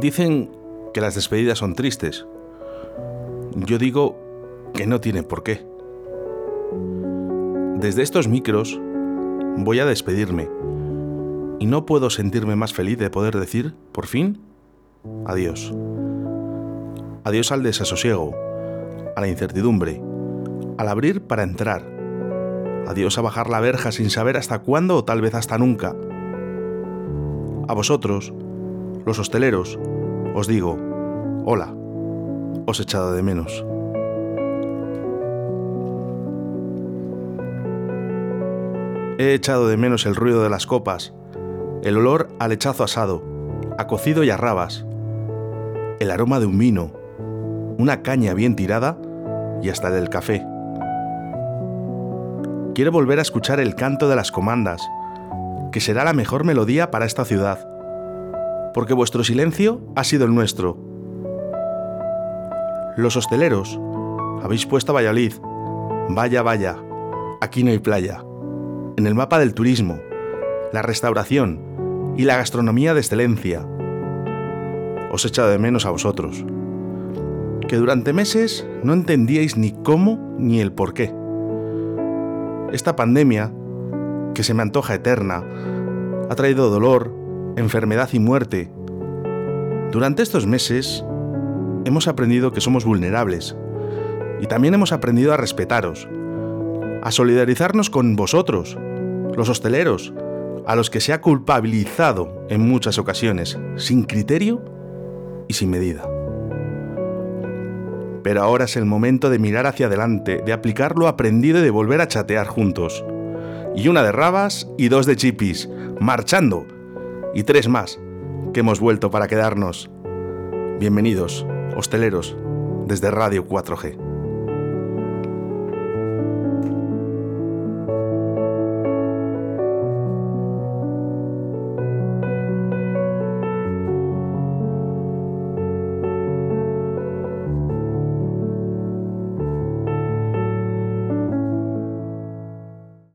Dicen que las despedidas son tristes. Yo digo que no tiene por qué. Desde estos micros voy a despedirme y no puedo sentirme más feliz de poder decir, por fin, adiós. Adiós al desasosiego, a la incertidumbre, al abrir para entrar. Adiós a bajar la verja sin saber hasta cuándo o tal vez hasta nunca. A vosotros, los hosteleros, os digo, hola, os he echado de menos. He echado de menos el ruido de las copas, el olor al lechazo asado, a cocido y a rabas, el aroma de un vino, una caña bien tirada y hasta del café. Quiero volver a escuchar el canto de las comandas, que será la mejor melodía para esta ciudad, porque vuestro silencio ha sido el nuestro. Los hosteleros, habéis puesto a Valladolid, vaya, vaya, aquí no hay playa, en el mapa del turismo, la restauración y la gastronomía de excelencia. Os he echado de menos a vosotros, que durante meses no entendíais ni cómo ni el por qué. Esta pandemia, que se me antoja eterna, ha traído dolor, enfermedad y muerte. Durante estos meses hemos aprendido que somos vulnerables y también hemos aprendido a respetaros, a solidarizarnos con vosotros, los hosteleros, a los que se ha culpabilizado en muchas ocasiones, sin criterio y sin medida. Pero ahora es el momento de mirar hacia adelante, de aplicar lo aprendido y de volver a chatear juntos. Y una de rabas y dos de chipis, marchando. Y tres más, que hemos vuelto para quedarnos. Bienvenidos, hosteleros, desde Radio 4G.